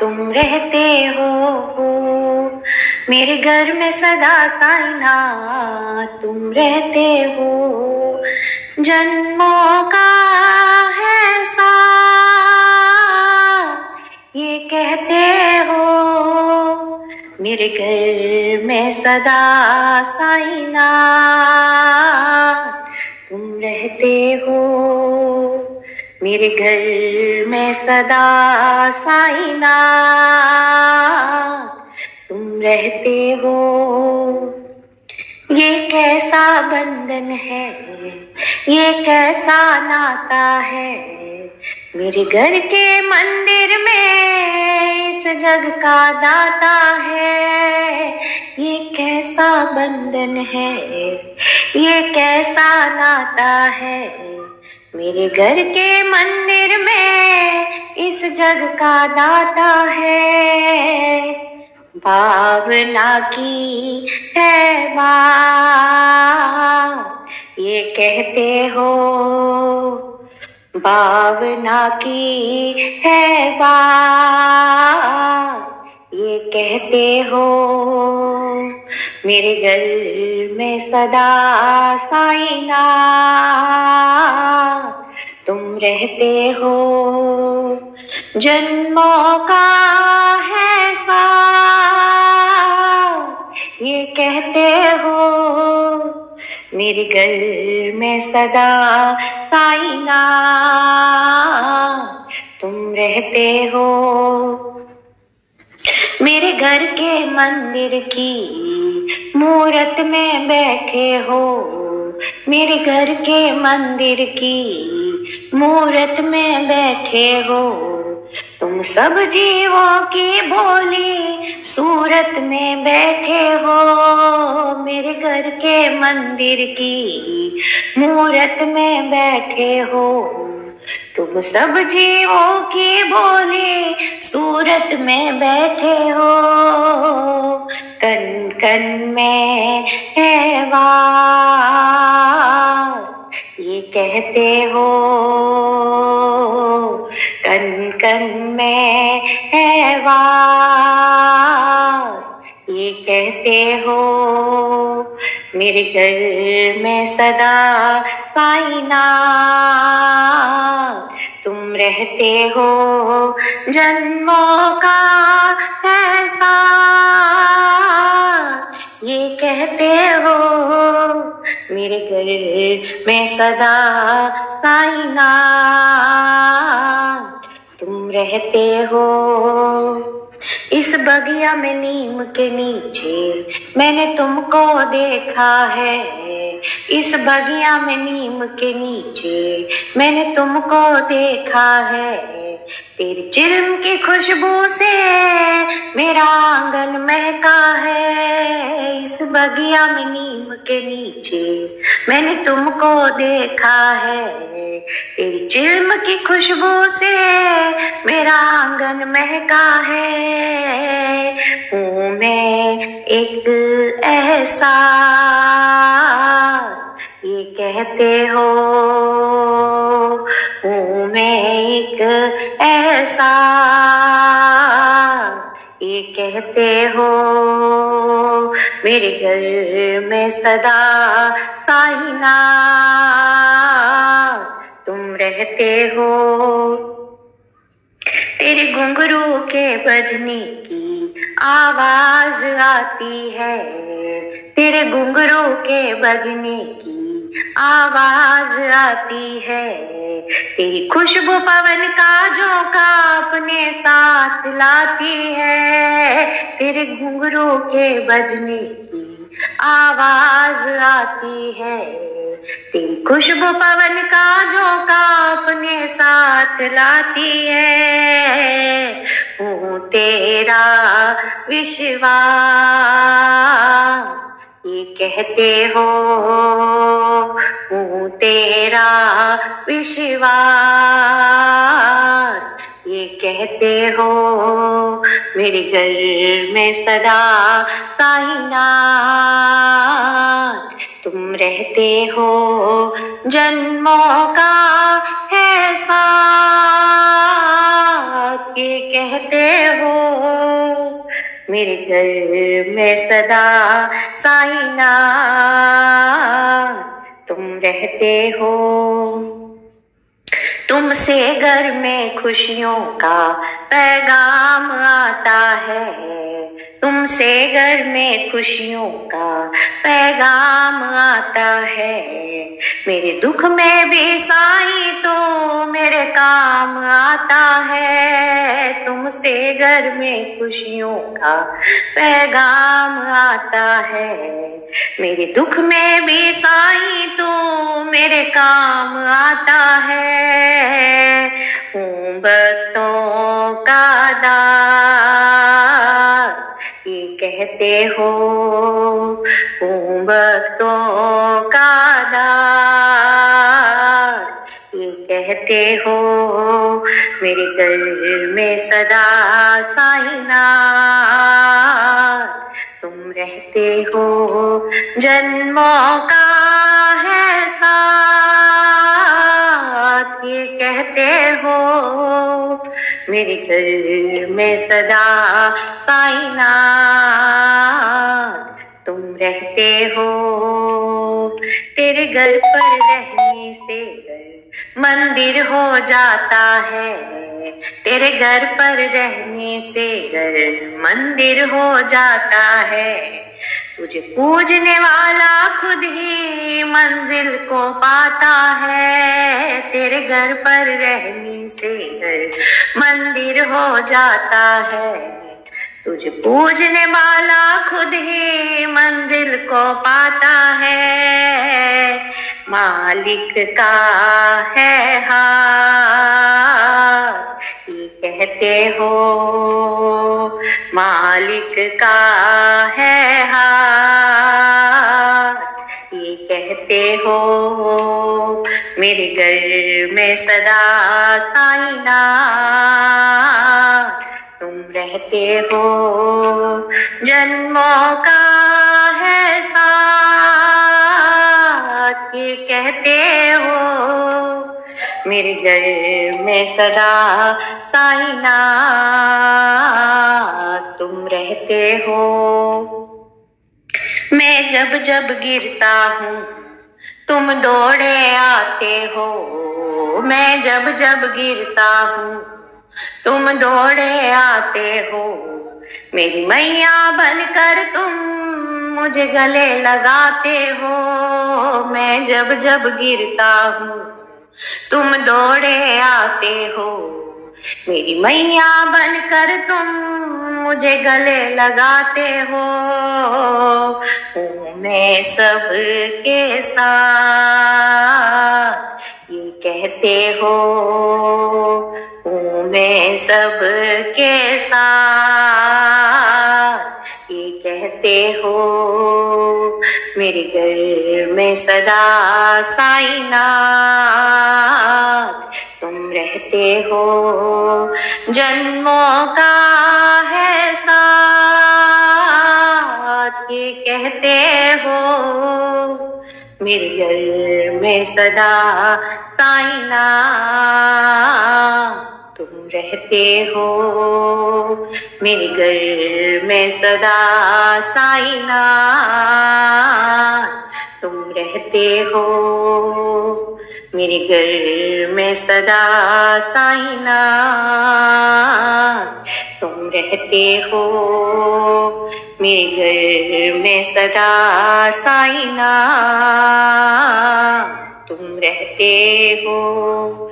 तुम रहते हो मेरे घर में सदा साइना तुम रहते हो। जन्मों का है सा ये कहते हो, मेरे घर में सदा साइना तुम रहते हो। मेरे घर में सदा साइना तुम रहते हो। ये कैसा बंधन है? ये कैसा नाता है? मेरे घर के मंदिर में इस जग का दाता है। ये कैसा बंधन है? ये कैसा नाता है? मेरे घर के मंदिर में इस जग का दाता है। भावना की है ये कहते हो, भावना की है ये कहते हो, मेरे घर में सदा साइना तुम रहते हो, जन्मों का है सा ये कहते हो, मेरे घर में सदा साइना तुम रहते हो मेरे घर के मंदिर की मूरत में बैठे हो। मेरे घर के मंदिर की मूरत में बैठे हो। तुम सब जीवों की बोली सूरत में बैठे हो। मेरे घर के मंदिर की मूरत में बैठे हो। तुम सब जीवों की बोली सूरत में बैठे हो। कन कन में ये कहते हो। कन कन में है ये कहते हो। मेरे घर में सदा साइना तुम रहते हो जन्मों का ऐसा। ये कहते हो मेरे घर में सदा साइना तुम रहते हो इस बगिया में नीम के नीचे मैंने तुमको देखा है। इस बगिया में नीम के नीचे मैंने तुमको देखा है। तेरे चिरम की खुशबू से मेरा आँगन महका है। इस बगिया में नीम के नीचे मैंने तुमको देखा है। तेरी चिल्म की खुशबू से मेरा आँगन महका है। हूँ मैं एक एहसास, ये कहते हो हूँ मैं एक एहसास, ये कहते हो, मेरे घर में सदा साइना। तुम रहते हो। तेरे घुंघरू के बजने की आवाज़ आती है। तेरे घुंघरू के बजने की आवाज़ आती है। तेरी खुशबू पवन का अपने साथ लाती है। तेरे घुंघरू के बजने की आवाज़ आती है। तेरी खुशबू पवन का अपने साथ लाती है। हूँ तेरा विश्वास, ये कहते हो, हूँ तेरा विश्वास। ये कहते हो, मेरे घर में सदा साइना तुम रहते हो, जन्मों का है ये कहते हो, मेरे घर में सदा साइना तुम रहते हो तुमसे घर में खुशियों का पैगाम आता है। तुमसे घर में खुशियों का पैगाम आता है। मेरे दुख में भी साई तो मेरे काम आता है। तुमसे घर में खुशियों का पैगाम आता है। मेरे दुख में भी साई तो मेरे काम आता है। हूँ भक्तों का दास, ये कहते हो हूँ भक्तों का दास, ये कहते हो मेरे दिल में सदा साइना तुम रहते हो, जन्मों का है साथ। ये कहते हो, मेरे दिल में सदा साइना तुम रहते हो तेरे घर पर रहने से मंदिर हो जाता है। तेरे घर पर रहने से घर मंदिर हो जाता है। तुझे पूजने वाला खुद ही मंजिल को पाता है। तेरे घर पर रहने से घर मंदिर हो जाता है। तुझे पूजने वाला खुद ही मंजिल को पाता है। मालिक का है हाथ, ये कहते हो, मालिक का है हाथ, ये कहते हो, मेरे घर में सदा साइना तुम रहते हो। जन्मों का है साथ, ये कहते हो। मेरे घर में सदा साइना तुम रहते हो। मैं जब जब गिरता हूँ, तुम दौड़े आते हो। मैं जब जब गिरता हूँ तुम दौड़े आते हो। मेरी मैया बनकर तुम मुझे गले लगाते हो। मैं जब जब गिरता हूँ, तुम दौड़े आते हो। मेरी मैया बनकर तुम मुझे गले लगाते हो। मैं सबके साथ ये कहते हो। मैं सबके साथ ये कहते हो। मेरे घर में सदा साइना रहते हो। जन्मों का है साथ, ये कहते हो। मेरे घर में सदा साइना, तुम रहते हो। मेरे घर में सदा साइना, तुम रहते हो। मेरे घर में सदा साइना तुम रहते हो मेरे घर में सदा साइना तुम रहते हो